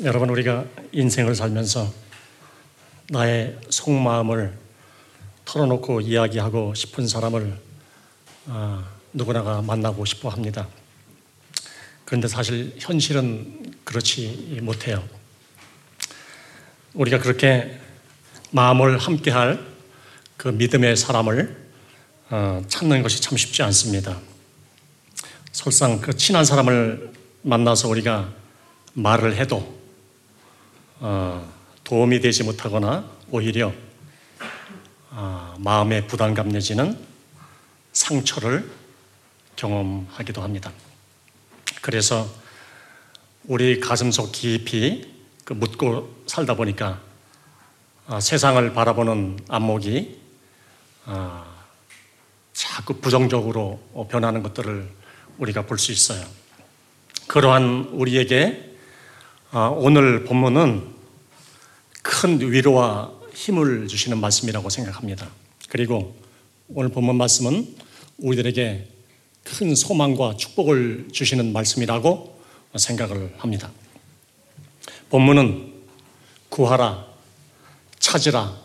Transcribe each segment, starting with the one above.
여러분 우리가 인생을 살면서 나의 속마음을 털어놓고 이야기하고 싶은 사람을 아, 누구나가 만나고 싶어 합니다. 그런데 사실 현실은 그렇지 못해요. 우리가 그렇게 마음을 함께할 그 믿음의 사람을 어, 찾는 것이 참 쉽지 않습니다. 설상 그 친한 사람을 만나서 우리가 말을 해도 어, 도움이 되지 못하거나 오히려 어, 마음의 부담감 내지는 상처를 경험하기도 합니다. 그래서 우리 가슴속 깊이 그 묻고 살다 보니까 어, 세상을 바라보는 안목이 어, 자꾸 부정적으로 변하는 것들을 우리가 볼 수 있어요. 그러한 우리에게 어, 오늘 본문은 큰 위로와 힘을 주시는 말씀이라고 생각합니다. 그리고 오늘 본문 말씀은 우리들에게 큰 소망과 축복을 주시는 말씀이라고 생각을 합니다. 본문은 구하라, 찾으라,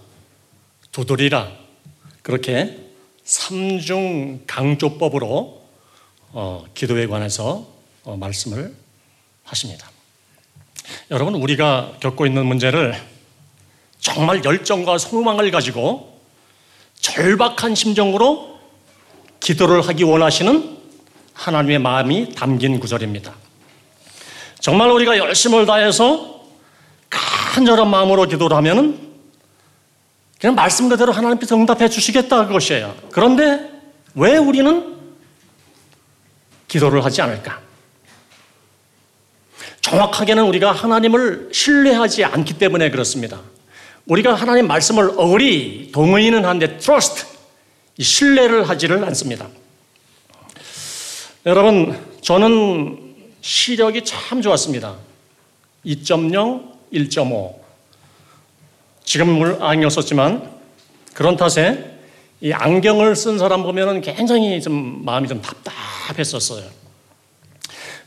두드리라, 그렇게 삼중 강조법으로 어, 기도에 관해서 어, 말씀을 하십니다. 여러분, 우리가 겪고 있는 문제를 정말 열정과 소망을 가지고 절박한 심정으로 기도를 하기 원하시는 하나님의 마음이 담긴 구절입니다. 정말 우리가 열심을 다해서 간절한 마음으로 기도를 하면은 그냥 말씀 그대로 하나님께서 응답해 주시겠다 그것이에요. 그런데 왜 우리는 기도를 하지 않을까? 정확하게는 우리가 하나님을 신뢰하지 않기 때문에 그렇습니다. 우리가 하나님 말씀을 어리 동의는 한데 trust 신뢰를 하지를 않습니다. 여러분 저는 시력이 참 좋았습니다. 2.0, 1.5 지금 물 안경 썼지만 그런 탓에 이 안경을 쓴 사람 보면은 굉장히 좀 마음이 좀 답답했었어요.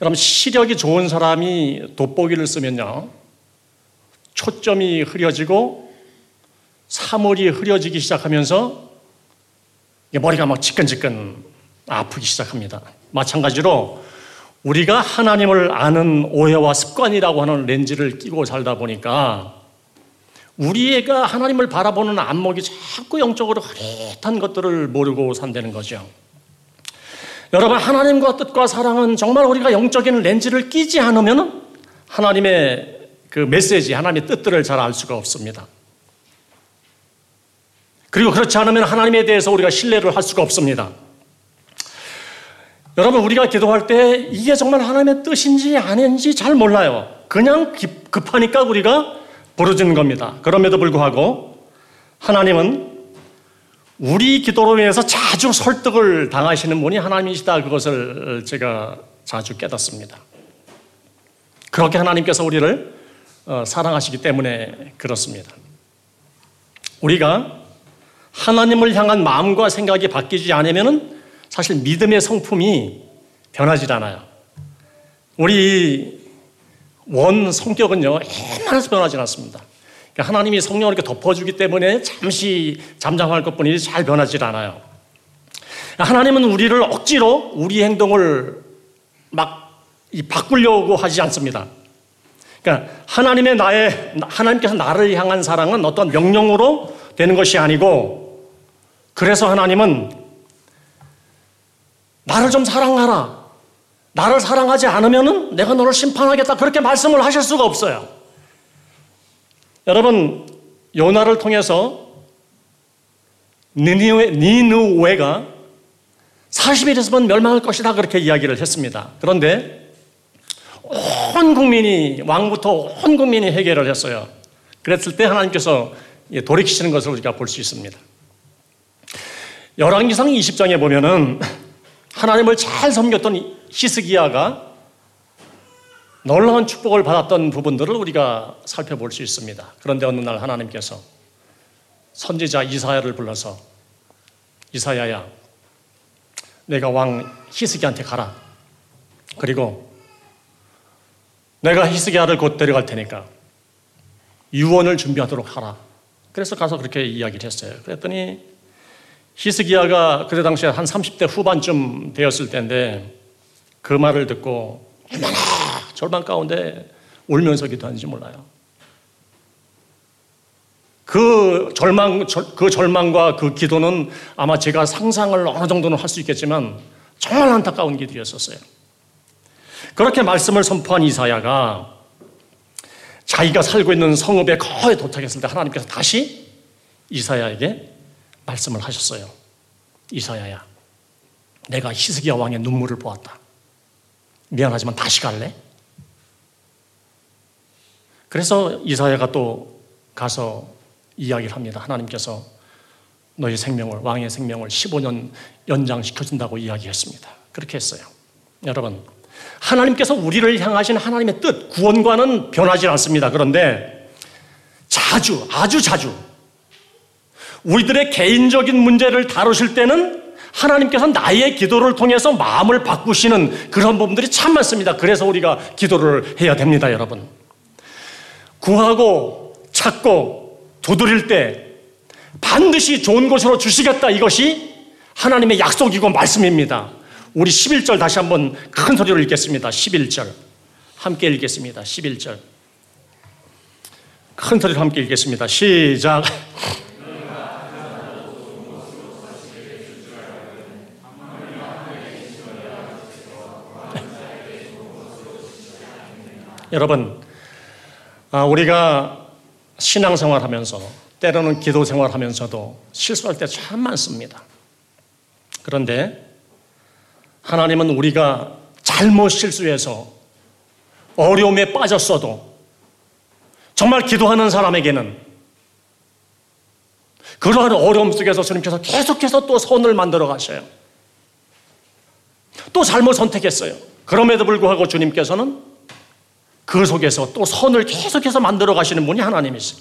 여러분 시력이 좋은 사람이 돋보기를 쓰면요 초점이 흐려지고 사물이 흐려지기 시작하면서 머리가 막 지끈지끈 아프기 시작합니다. 마찬가지로 우리가 하나님을 아는 오해와 습관이라고 하는 렌즈를 끼고 살다 보니까 우리가 하나님을 바라보는 안목이 자꾸 영적으로 흐릿한 것들을 모르고 산다는 거죠. 여러분, 하나님과 뜻과 사랑은 정말 우리가 영적인 렌즈를 끼지 않으면 하나님의 그 메시지, 하나님의 뜻들을 잘 알 수가 없습니다. 그리고 그렇지 않으면 하나님에 대해서 우리가 신뢰를 할 수가 없습니다. 여러분, 우리가 기도할 때 이게 정말 하나님의 뜻인지 아닌지 잘 몰라요. 그냥 급하니까 우리가 부르짖는 겁니다. 그럼에도 불구하고 하나님은 우리 기도로 인해서 자주 설득을 당하시는 분이 하나님이시다. 그것을 제가 자주 깨닫습니다. 그렇게 하나님께서 우리를 어, 사랑하시기 때문에 그렇습니다. 우리가 하나님을 향한 마음과 생각이 바뀌지 않으면 사실 믿음의 성품이 변하지 않아요. 우리 원 성격은요, 웬만해서 변하지 않습니다. 그러니까 하나님이 성령을 이렇게 덮어주기 때문에 잠시 잠잠할 것 뿐이지 잘 변하지 않아요. 하나님은 우리를 억지로 우리 행동을 막 바꾸려고 하지 않습니다. 그러니까 하나님의 나의, 하나님께서 나를 향한 사랑은 어떤 명령으로 되는 것이 아니고 그래서 하나님은 나를 좀 사랑하라. 나를 사랑하지 않으면 내가 너를 심판하겠다. 그렇게 말씀을 하실 수가 없어요. 여러분, 요나를 통해서 니누에, 니누웨가 40일 있으면 멸망할 것이다. 그렇게 이야기를 했습니다. 그런데 온 국민이, 왕부터 온 국민이 해결을 했어요. 그랬을 때 하나님께서 돌이키시는 것을 우리가 볼 수 있습니다. 열왕기상 20장에 보면은 하나님을 잘 섬겼던 히스기야가 놀라운 축복을 받았던 부분들을 우리가 살펴볼 수 있습니다. 그런데 어느 날 하나님께서 선지자 이사야를 불러서 이사야야, 내가 왕 히스기한테 가라. 그리고 내가 히스기야를 곧 데려갈 테니까 유언을 준비하도록 하라. 그래서 가서 그렇게 이야기를 했어요. 그랬더니 히스기야가 그때 당시에 한 30대 후반쯤 되었을 때인데 그 말을 듣고 얼마나 절망 가운데 울면서 기도하는지 몰라요. 그 절망, 그 절망과 그 기도는 아마 제가 상상을 어느 정도는 할 수 있겠지만 정말 안타까운 기도였었어요. 그렇게 말씀을 선포한 이사야가 자기가 살고 있는 성읍에 거의 도착했을 때 하나님께서 다시 이사야에게 말씀을 하셨어요. 이사야야, 내가 히스기야 왕의 눈물을 보았다. 미안하지만 다시 갈래? 그래서 이사야가 또 가서 이야기를 합니다. 하나님께서 너희 생명을, 왕의 생명을 15년 연장시켜준다고 이야기했습니다. 그렇게 했어요. 여러분, 하나님께서 우리를 향하신 하나님의 뜻, 구원과는 변하지 않습니다. 그런데 자주, 아주 자주 우리들의 개인적인 문제를 다루실 때는 하나님께서 나의 기도를 통해서 마음을 바꾸시는 그런 부분들이 참 많습니다. 그래서 우리가 기도를 해야 됩니다, 여러분. 구하고 찾고 두드릴 때 반드시 좋은 곳으로 주시겠다 이것이 하나님의 약속이고 말씀입니다. 우리 11절 다시 한번 큰 소리로 읽겠습니다. 11절. 함께 읽겠습니다. 11절. 큰 소리로 함께 읽겠습니다. 시작. 여러분, 아, 우리가 신앙생활 하면서 때로는 기도 생활 하면서도 실수할 때 참 많습니다. 그런데 하나님은 우리가 잘못 실수해서 어려움에 빠졌어도 정말 기도하는 사람에게는 그러한 어려움 속에서 주님께서 계속해서 또 선을 만들어 가셔요. 또 잘못 선택했어요. 그럼에도 불구하고 주님께서는 그 속에서 또 선을 계속해서 만들어 가시는 분이 하나님이세요.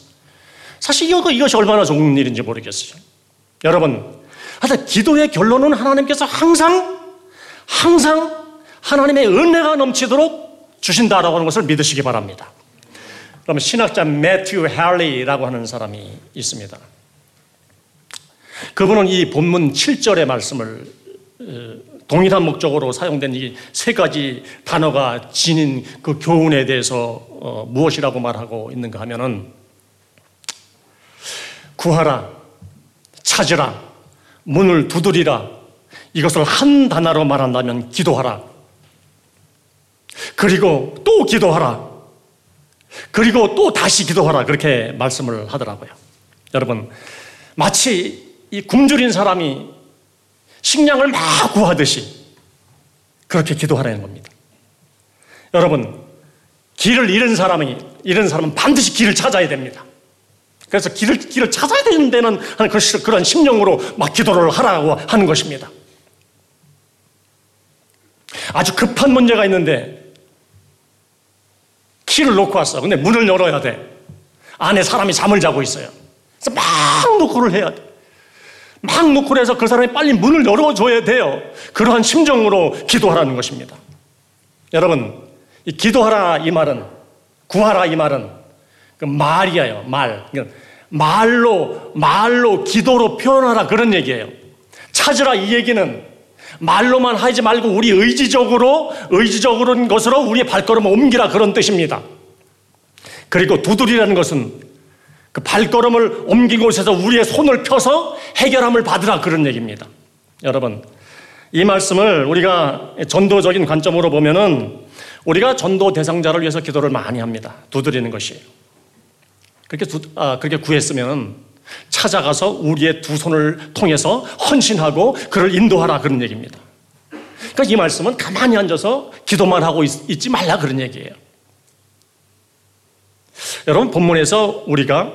사실 이거, 이것이 얼마나 좋은 일인지 모르겠어요. 여러분, 하여튼 기도의 결론은 하나님께서 항상 항상 하나님의 은혜가 넘치도록 주신다라고 하는 것을 믿으시기 바랍니다. 그러면 신학자 매튜 할리라고 하는 사람이 있습니다. 그분은 이 본문 7절의 말씀을 어, 동일한 목적으로 사용된 이 세 가지 단어가 지닌 그 교훈에 대해서 어, 무엇이라고 말하고 있는가 하면은 구하라, 찾으라, 문을 두드리라, 이것을 한 단어로 말한다면 기도하라. 그리고 또 기도하라. 그리고 또 다시 기도하라. 그렇게 말씀을 하더라고요. 여러분, 마치 이 굶주린 사람이 식량을 막 구하듯이 그렇게 기도하라는 겁니다. 여러분, 길을 잃은 사람이, 잃은 사람은 반드시 길을 찾아야 됩니다. 그래서 길을, 길을 찾아야 되는 데는 그런 심령으로 막 기도를 하라고 하는 것입니다. 아주 급한 문제가 있는데 키를 놓고 왔어. 근데 문을 열어야 돼. 안에 사람이 잠을 자고 있어요. 그래서 막 노크를 해야 돼. 막 노크를 해서 그 사람이 빨리 문을 열어줘야 돼요. 그러한 심정으로 기도하라는 것입니다. 여러분, 이 기도하라 이 말은, 구하라 이 말은 그 말이에요, 말. 말로, 말로, 기도로 표현하라 그런 얘기예요. 찾으라 이 얘기는 말로만 하지 말고 우리 의지적으로 의지적으로는 것으로 우리의 발걸음을 옮기라 그런 뜻입니다. 그리고 두드리라는 것은 그 발걸음을 옮긴 곳에서 우리의 손을 펴서 해결함을 받으라 그런 얘기입니다. 여러분, 이 말씀을 우리가 전도적인 관점으로 보면은 우리가 전도 대상자를 위해서 기도를 많이 합니다. 두드리는 것이에요. 그렇게 두, 아, 그렇게 구했으면 찾아가서 우리의 두 손을 통해서 헌신하고 그를 인도하라 그런 얘기입니다. 그러니까 이 말씀은 가만히 앉아서 기도만 하고 있, 지 말라 그런 얘기예요. 여러분 본문에서 우리가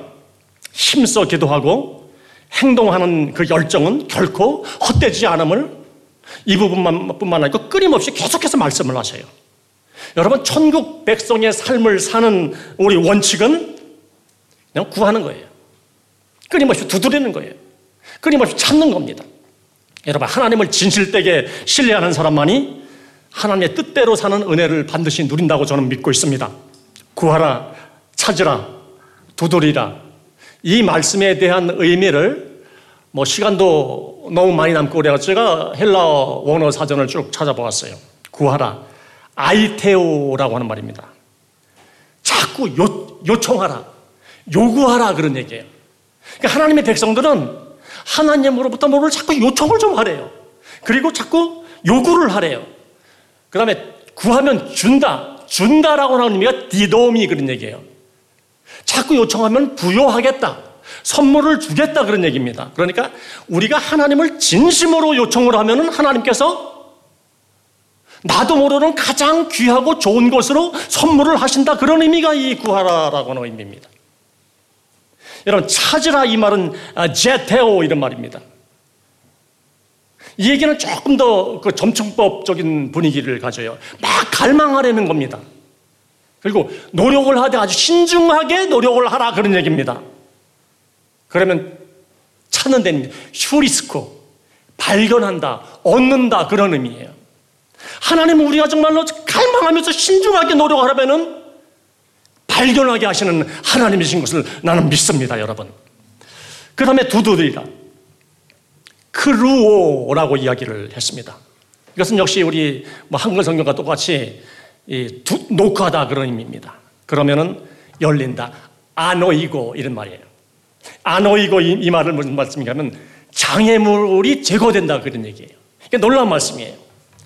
힘써 기도하고 행동하는 그 열정은 결코 헛되지 않음을 이 부분만 뿐만 아니고 끊임없이 계속해서 말씀을 하셔요. 여러분 천국 백성의 삶을 사는 우리 원칙은 그냥 구하는 거예요. 끊임없이 두드리는 거예요. 끊임없이 찾는 겁니다. 여러분, 하나님을 진실되게 신뢰하는 사람만이 하나님의 뜻대로 사는 은혜를 반드시 누린다고 저는 믿고 있습니다. 구하라, 찾으라, 두드리라. 이 말씀에 대한 의미를 뭐 시간도 너무 많이 남고 그래서 제가 헬라어 원어 사전을 쭉 찾아보았어요. 구하라. 아이테오라고 하는 말입니다. 자꾸 요, 요청하라. 요구하라 그런 얘기예요. 그러니까 하나님의 백성들은 하나님으로부터 뭐를 자꾸 요청을 좀 하래요. 그리고 자꾸 요구를 하래요. 그 다음에 구하면 준다. 준다라고 하는 의미가 디돔이 그런 얘기예요. 자꾸 요청하면 부여하겠다. 선물을 주겠다 그런 얘기입니다. 그러니까 우리가 하나님을 진심으로 요청을 하면 하나님께서 나도 모르는 가장 귀하고 좋은 것으로 선물을 하신다. 그런 의미가 이 구하라라고 하는 의미입니다. 여러분, 찾으라 이 말은 아, 제테오 이런 말입니다. 이 얘기는 조금 더 그 점층법적인 분위기를 가져요. 막 갈망하려는 겁니다. 그리고 노력을 하되 아주 신중하게 노력을 하라 그런 얘기입니다. 그러면 찾는 데는 휴리스코, 발견한다, 얻는다 그런 의미예요. 하나님은 우리가 정말로 갈망하면서 신중하게 노력하려면은 발견하게 하시는 하나님이신 것을 나는 믿습니다, 여러분. 그 다음에 두드리라. 크루오라고 이야기를 했습니다. 이것은 역시 우리 뭐 한글 성경과 똑같이 이 두, 녹화다 그런 의미입니다. 그러면은 열린다. 아노이고 이런 말이에요. 아노이고 이, 이 말을 무슨 말씀이냐면 장애물이 제거된다 그런 얘기예요. 그러니까 놀라운 말씀이에요.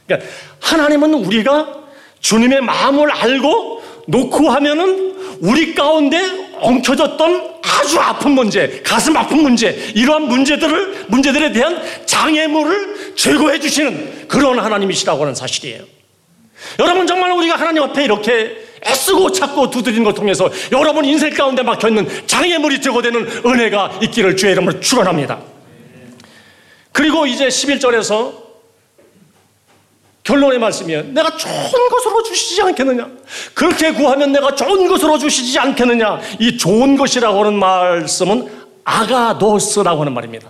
그러니까 하나님은 우리가 주님의 마음을 알고 놓고 하면은 우리 가운데 엉켜졌던 아주 아픈 문제, 가슴 아픈 문제, 이러한 문제들을, 문제들에 대한 장애물을 제거해 주시는 그런 하나님이시라고 하는 사실이에요. 여러분 정말 우리가 하나님 앞에 이렇게 애쓰고 찾고 두드리는 걸 통해서 여러분 인생 가운데 막혀있는 장애물이 제거되는 은혜가 있기를 주의 이름으로 축원합니다. 그리고 이제 11절에서 결론의 말씀이에요. 내가 좋은 것으로 주시지 않겠느냐? 그렇게 구하면 내가 좋은 것으로 주시지 않겠느냐? 이 좋은 것이라고 하는 말씀은 아가도스라고 하는 말입니다.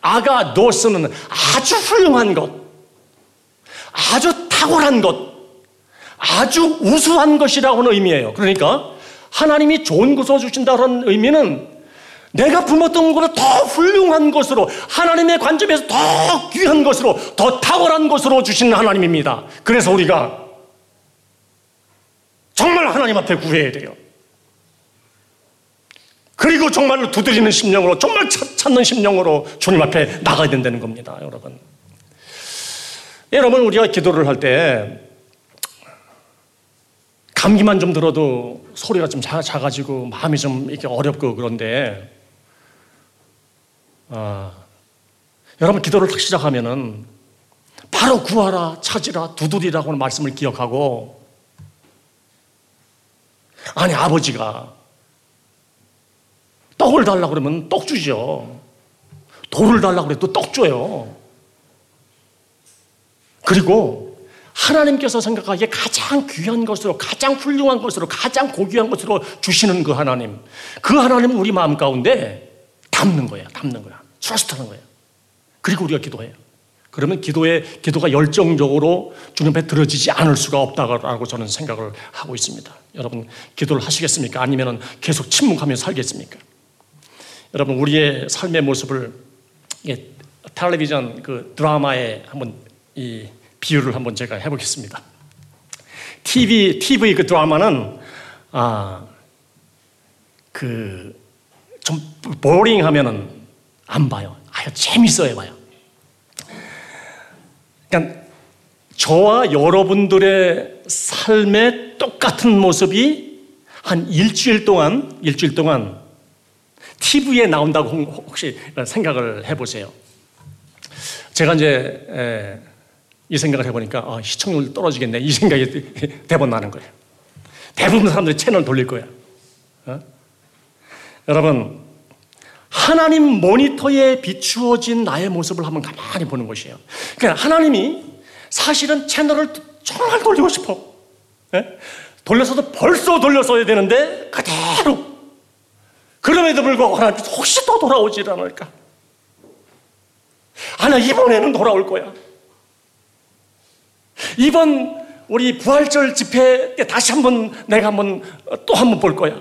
아가도스는 아주 훌륭한 것, 아주 탁월한 것, 아주 우수한 것이라고 하는 의미예요. 그러니까 하나님이 좋은 것으로 주신다는 의미는 내가 품었던 것보다 더 훌륭한 것으로 하나님의 관점에서 더 귀한 것으로 더 탁월한 것으로 주시는 하나님입니다. 그래서 우리가 정말 하나님 앞에 구해야 돼요. 그리고 정말로 두드리는 심령으로 정말 찾는 심령으로 주님 앞에 나가야 된다는 겁니다, 여러분. 여러분 우리가 기도를 할 때 감기만 좀 들어도 소리가 좀 작아지고 마음이 좀 이렇게 어렵고 그런데 아, 여러분 기도를 딱 시작하면은 바로 구하라, 찾으라, 두드리라고 하는 말씀을 기억하고 아니 아버지가 떡을 달라 그러면 떡 주죠. 돌을 달라 그래 또떡 줘요. 그리고 하나님께서 생각하기에 가장 귀한 것으로, 가장 훌륭한 것으로, 가장 고귀한 것으로 주시는 그 하나님. 그 하나님은 우리 마음 가운데 담는 거야, 담는 거야. 트러스트하는 거예요. 그리고 우리가 기도해요. 그러면 기도에, 기도가 열정적으로 주님 앞에 들어지지 않을 수가 없다고 저는 생각을 하고 있습니다. 여러분, 기도를 하시겠습니까? 아니면 계속 침묵하며 살겠습니까? 여러분, 우리의 삶의 모습을 텔레비전 그 드라마에 한번 이 비유를 한번 제가 해보겠습니다. TV, TV 그 드라마는, 아, 그, 좀 보링 하면은 안 봐요. 아유, 재밌어요, 봐요. 그러니까 저와 여러분들의 삶의 똑같은 모습이 한 일주일 동안, 일주일 동안 TV에 나온다고 혹시 생각을 해보세요. 제가 이제 이 생각을 해보니까 아, 시청률 떨어지겠네 이 생각이 대번 나는 거예요. 대부분 사람들이 채널 돌릴 거예요. 어? 여러분 하나님 모니터에 비추어진 나의 모습을 한번 가만히 보는 것이에요. 그러니까 하나님이 사실은 채널을 정말 돌리고 싶어. 네? 돌려서도 벌써 돌렸어야 되는데 그대로. 그럼에도 불구하고 하나님 혹시 또 돌아오지 않을까? 하나 이번에는 돌아올 거야. 이번 우리 부활절 집회 때 다시 한번 내가 한번 또 한번 볼 거야.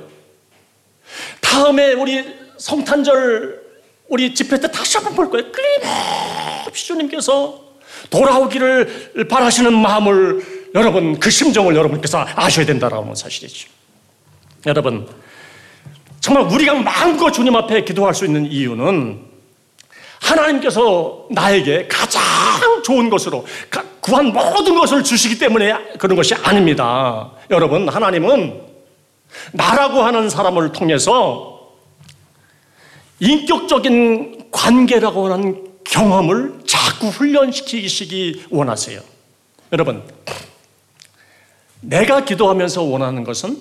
다음에 우리 성탄절 우리 집회 때 다시 한번 볼 거야. 끊임없이 주님께서 돌아오기를 바라시는 마음을 여러분 그 심정을 여러분께서 아셔야 된다라는 사실이죠. 여러분 정말 우리가 마음껏 주님 앞에 기도할 수 있는 이유는 하나님께서 나에게 가장 좋은 것으로 구한 모든 것을 주시기 때문에 그런 것이 아닙니다. 여러분, 하나님은 나라고 하는 사람을 통해서 인격적인 관계라고 하는 경험을 자꾸 훈련시키시기 원하세요. 여러분, 내가 기도하면서 원하는 것은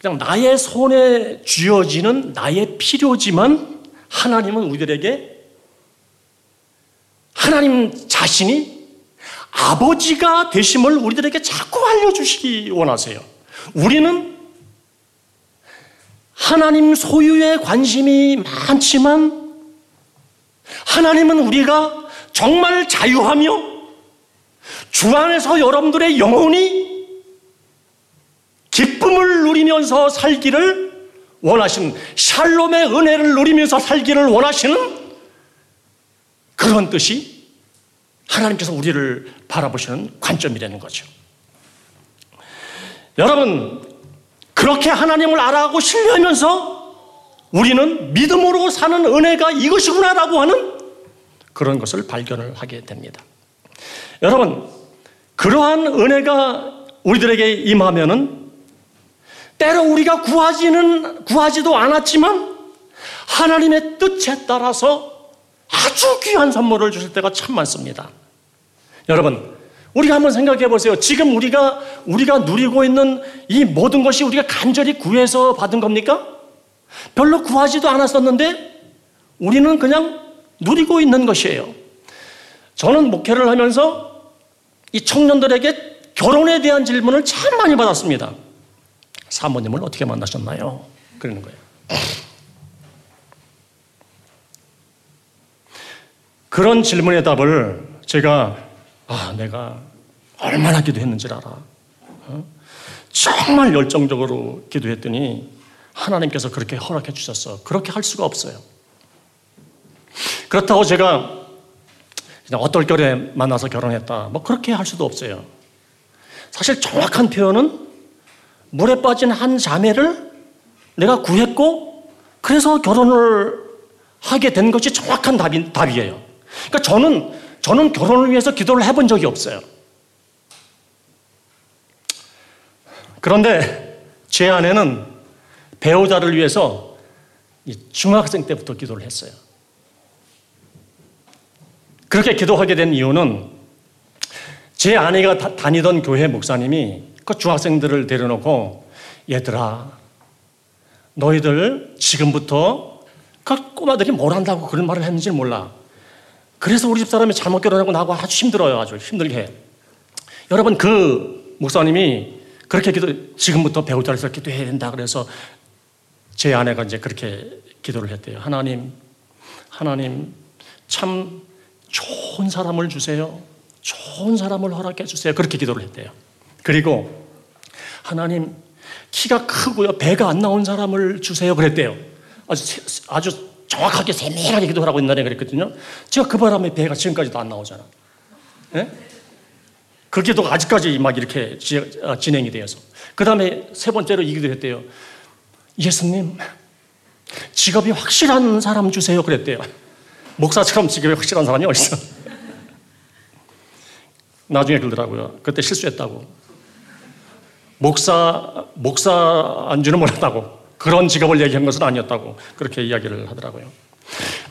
그냥 나의 손에 쥐어지는 나의 필요지만 하나님은 우리들에게 하나님 자신이 아버지가 되심을 우리들에게 자꾸 알려주시기 원하세요. 우리는 하나님 소유에 관심이 많지만 하나님은 우리가 정말 자유하며 주 안에서 여러분들의 영혼이 기쁨을 누리면서 살기를 원하시는 샬롬의 은혜를 누리면서 살기를 원하시는 그런 뜻이 하나님께서 우리를 바라보시는 관점이라는 거죠. 여러분, 그렇게 하나님을 알아가고 신뢰하면서 우리는 믿음으로 사는 은혜가 이것이구나라고 하는 그런 것을 발견을 하게 됩니다. 여러분, 그러한 은혜가 우리들에게 임하면은 때로 우리가 구하지는, 구하지도 않았지만 하나님의 뜻에 따라서 아주 귀한 선물을 주실 때가 참 많습니다. 여러분, 우리가 한번 생각해 보세요. 지금 우리가, 우리가 누리고 있는 이 모든 것이 우리가 간절히 구해서 받은 겁니까? 별로 구하지도 않았었는데 우리는 그냥 누리고 있는 것이에요. 저는 목회를 하면서 이 청년들에게 결혼에 대한 질문을 참 많이 받았습니다. 사모님을 어떻게 만나셨나요? 그러는 거예요. 그런 질문의 답을 제가 아 내가 얼마나 기도했는지 알아. 어? 정말 열정적으로 기도했더니 하나님께서 그렇게 허락해 주셨어. 그렇게 할 수가 없어요. 그렇다고 제가 그냥 어떨 결에 만나서 결혼했다. 뭐 그렇게 할 수도 없어요. 사실 정확한 표현은 물에 빠진 한 자매를 내가 구했고 그래서 결혼을 하게 된 것이 정확한 답이, 답이에요. 그러니까 저는, 저는 결혼을 위해서 기도를 해본 적이 없어요. 그런데 제 아내는 배우자를 위해서 중학생 때부터 기도를 했어요. 그렇게 기도하게 된 이유는 제 아내가 다, 니던 교회 목사님이 그 중학생들을 데려놓고 얘들아 너희들 지금부터 그 꼬마들이 뭘 한다고 그런 말을 했는지 몰라. 그래서 우리 집 사람이 잘못 결혼하고 나하고 아주 힘들어요. 아주 힘들게 해. 여러분, 그 목사님이 그렇게 기도, 지금부터 배우자를 서 기도해야 된다. 그래서 제 아내가 이제 그렇게 기도를 했대요. 하나님, 하나님, 참 좋은 사람을 주세요. 좋은 사람을 허락해 주세요. 그렇게 기도를 했대요. 그리고 하나님, 키가 크고요. 배가 안 나온 사람을 주세요. 그랬대요. 아주, 아주 정확하게 세밀하게 기도하라고 옛날에 그랬거든요. 제가 그 바람에 배가 지금까지도 안 나오잖아. 네? 그 기도가 아직까지 막 이렇게 어, 진행이 되어서. 그 다음에 세 번째로 이 기도 했대요. 예수님, 직업이 확실한 사람 주세요. 그랬대요. 목사처럼 직업이 확실한 사람이 어딨어? 나중에 그러더라고요. 그때 실수했다고. 목사, 목사 안주는 몰랐다고. 그런 직업을 얘기한 것은 아니었다고 그렇게 이야기를 하더라고요.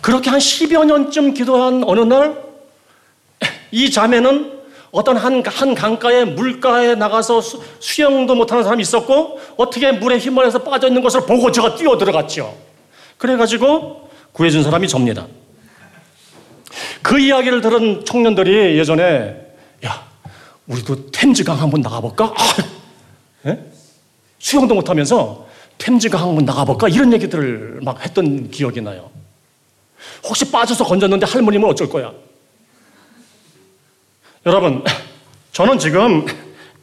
그렇게 한 10여 년쯤 기도한 어느 날 이 자매는 어떤 한, 한 강가에 물가에 나가서 수, 수영도 못하는 사람이 있었고 어떻게 물에 휘말려서 빠져 있는 것을 보고 제가 뛰어 들어갔죠. 그래가지고 구해준 사람이 접니다. 그 이야기를 들은 청년들이 예전에 야 우리도 템즈강 한번 나가볼까? 아, 예? 수영도 못하면서 템즈강 한번 나가볼까? 이런 얘기들을 막 했던 기억이 나요. 혹시 빠져서 건졌는데 할머님은 어쩔 거야? 여러분, 저는 지금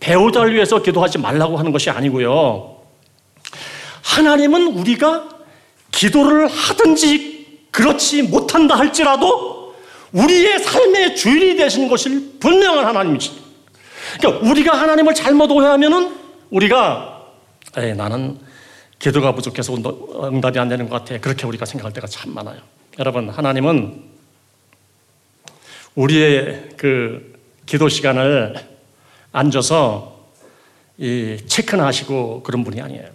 배우자를 위해서 기도하지 말라고 하는 것이 아니고요. 하나님은 우리가 기도를 하든지 그렇지 못한다 할지라도 우리의 삶의 주인이 되신 것을 분명한 하나님이지. 그러니까 우리가 하나님을 잘못 오해하면은 우리가 에이, 나는 기도가 부족해서 응답이 안 되는 것 같아. 그렇게 우리가 생각할 때가 참 많아요. 여러분, 하나님은 우리의 그 기도 시간을 앉아서 이 체크나 하시고 그런 분이 아니에요.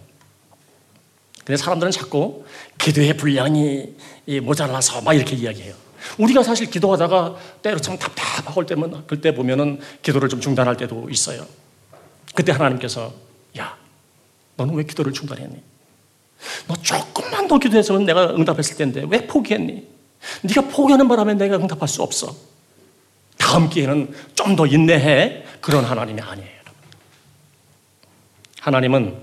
근데 사람들은 자꾸 기도의 분량이 모자라서 막 이렇게 이야기해요. 우리가 사실 기도하다가 때로 참 답답할 때면 그때 보면은 기도를 좀 중단할 때도 있어요. 그때 하나님께서 야, 너는 왜 기도를 중단했니? 너 조금만 더 기도해서 내가 응답했을 텐데 왜 포기했니? 네가 포기하는 바람에 내가 응답할 수 없어. 다음 기회는 좀 더 인내해. 그런 하나님이 아니에요. 하나님은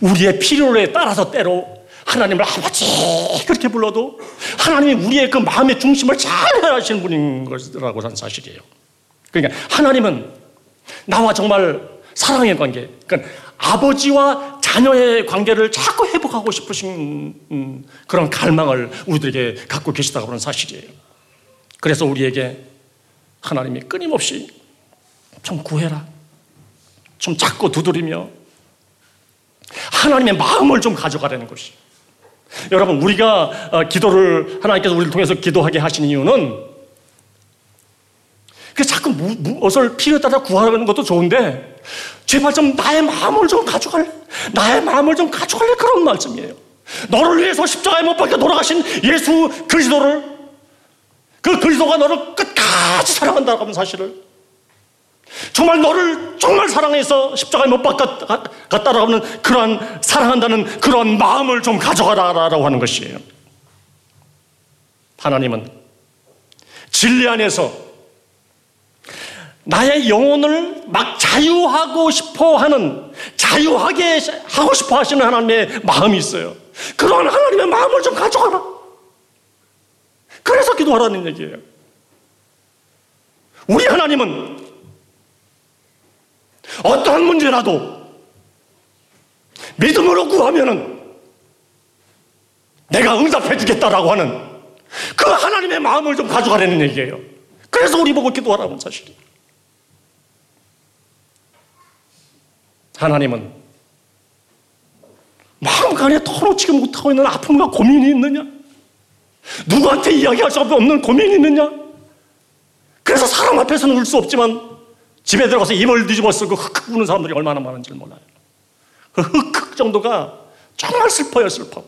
우리의 필요에 따라서 때로 하나님을 아버지 그렇게 불러도 하나님이 우리의 그 마음의 중심을 잘 헤아시는 분인 것이라고 하는 사실이에요. 그러니까 하나님은 나와 정말 사랑의 관계, 그러니까 아버지와 자녀의 관계를 자꾸 회복하고 싶으신 음, 그런 갈망을 우리들에게 갖고 계시다고 하는 사실이에요. 그래서 우리에게 하나님이 끊임없이 좀 구해라. 좀 자꾸 두드리며 하나님의 마음을 좀 가져가라는 것이. 여러분, 우리가 어, 기도를 하나님께서 우리를 통해서 기도하게 하신 이유는 그 자꾸 무엇을 필요에 따라 구하는 것도 좋은데 제발 좀 나의 마음을 좀 가져갈래? 나의 마음을 좀 가져갈래? 그런 말씀이에요. 너를 위해서 십자가에 못 박혀 돌아가신 예수 그리스도를 그 그리스도가 너를 끝까지 사랑한다고 하는 사실을 정말 너를 정말 사랑해서 십자가에 못 박았다라고 하는 그러한 사랑한다는 그러한 마음을 좀 가져가라라고 하는 것이에요. 하나님은 진리 안에서 나의 영혼을 막 자유하고 싶어 하는, 자유하게 하고 싶어 하시는 하나님의 마음이 있어요. 그런 하나님의 마음을 좀 가져가라. 그래서 기도하라는 얘기예요. 우리 하나님은 어떠한 문제라도 믿음으로 구하면은 내가 응답해 주겠다라고 하는 그 하나님의 마음을 좀 가져가라는 얘기예요. 그래서 우리 보고 기도하라는 사실이에요. 하나님은 마음간에 털어치지 못하고 있는 아픔과 고민이 있느냐? 누구한테 이야기할 수 없는 고민이 있느냐? 그래서 사람 앞에서는 울 수 없지만 집에 들어가서 입을 뒤집어 쓰고 흑흑 우는 사람들이 얼마나 많은지 몰라요. 그 흑흑 정도가 정말 슬퍼요, 슬퍼.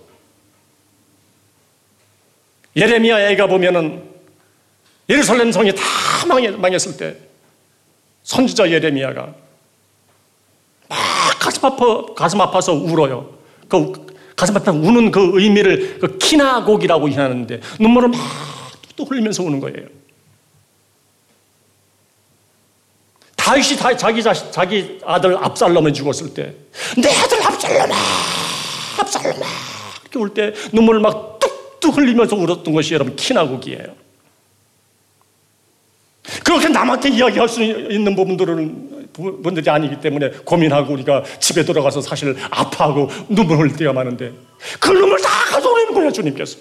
예레미야 애가 보면은 예루살렘 성이 다 망했을 때 선지자 예레미야가 막 가슴 아파, 가슴 아파서 울어요. 그 가슴 아파 우는 그 의미를 그 키나곡이라고 하는데 눈물을 막 또 흘리면서 우는 거예요. 다윗이 다, 자기 자식, 자기 아들 압살롬을 죽었을 때, 내 아들 압살롬아, 압살롬아, 이렇게 울 때 눈물을 막 뚝뚝 흘리면서 울었던 것이 여러분 키나곡이에요. 그렇게 남한테 이야기할 수 있는 부분들은 분들이 아니기 때문에 고민하고 우리가 집에 들어가서 사실 아파하고 눈물 흘릴 때가 많은데 그 눈물 다 가져오는 거예요 주님께서.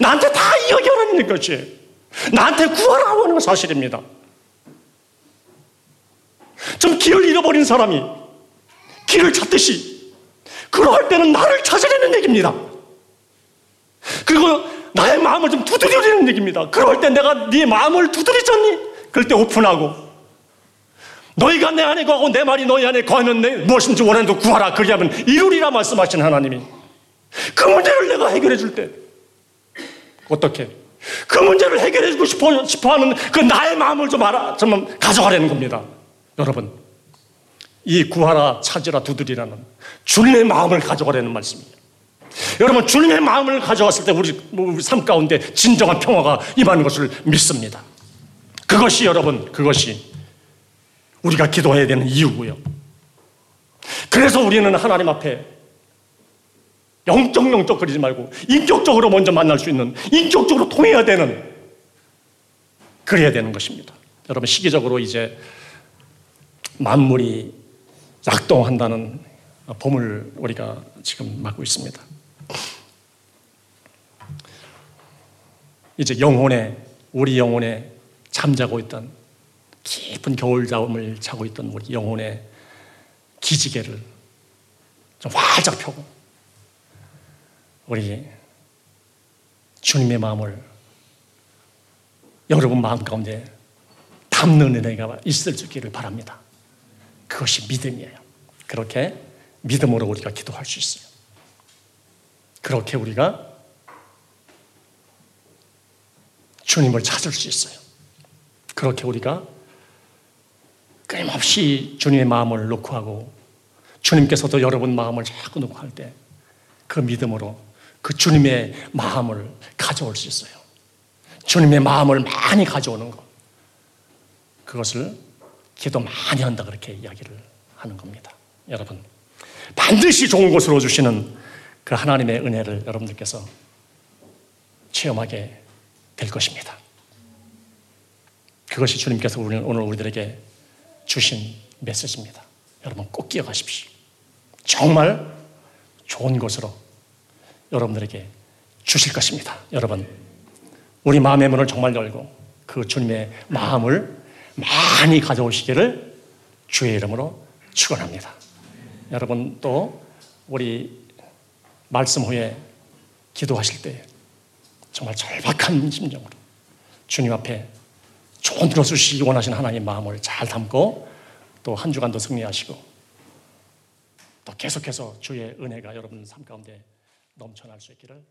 나한테 다 이야기하는 것이 나한테 구하라고 하는 건 사실입니다. 좀 길을 잃어버린 사람이 길을 찾듯이 그러할 때는 나를 찾으려는 얘기입니다. 그리고 나의 마음을 좀 두드리려는 얘기입니다. 그럴 때 내가 네 마음을 두드리잖니? 그럴 때 오픈하고 너희가 내 안에 거하고 내 말이 너희 안에 거하면 내 무엇인지 원하는 도 구하라. 그리하면 이루리라 말씀하신 하나님이 그 문제를 내가 해결해 줄 때 어떻게? 그 문제를 해결해 주고 싶어, 싶어 하는 그 나의 마음을 좀 알아 좀 가져가려는 겁니다. 여러분 이 구하라 찾으라 두드리라는 주님의 마음을 가져가려는 말씀이에요 여러분 주님의 마음을 가져왔을 때 우리, 우리 삶 가운데 진정한 평화가 임하는 것을 믿습니다. 그것이 여러분, 그것이 우리가 기도해야 되는 이유고요. 그래서 우리는 하나님 앞에 영적 영적 거리지 말고 인격적으로 먼저 만날 수 있는 인격적으로 통해야 되는 그래야 되는 것입니다. 여러분 시기적으로 이제 만물이 작동한다는 봄을 우리가 지금 맞고 있습니다. 이제 영혼에 우리 영혼에 잠자고 있던 깊은 겨울잠을 자고 있던 우리 영혼의 기지개를 좀 활짝 펴고 우리 주님의 마음을 여러분 마음 가운데 담는 은혜가 있을 수 있기를 바랍니다. 그것이 믿음이에요. 그렇게 믿음으로 우리가 기도할 수 있어요. 그렇게 우리가 주님을 찾을 수 있어요. 그렇게 우리가 끊임없이 주님의 마음을 놓고 하고 주님께서도 여러분 마음을 자꾸 놓고 할 때 그 믿음으로 그 주님의 마음을 가져올 수 있어요. 주님의 마음을 많이 가져오는 것. 그것을 기도 많이 한다 그렇게 이야기를 하는 겁니다. 여러분, 반드시 좋은 곳으로 주시는 그 하나님의 은혜를 여러분들께서 체험하게 될 것입니다. 그것이 주님께서 오늘 우리들에게 주신 메시지입니다. 여러분 꼭 기억하십시오. 정말 좋은 것으로 여러분들에게 주실 것입니다. 여러분, 우리 마음의 문을 정말 열고 그 주님의 마음을 많이 가져오시기를 주의 이름으로 축원합니다. 여러분 또 우리 말씀 후에 기도하실 때 정말 절박한 심정으로 주님 앞에 좋은 들어 주시기 원하시는 하나님 마음을 잘 담고 또 한 주간도 승리하시고 또 계속해서 주의 은혜가 여러분 삶 가운데 넘쳐날 수 있기를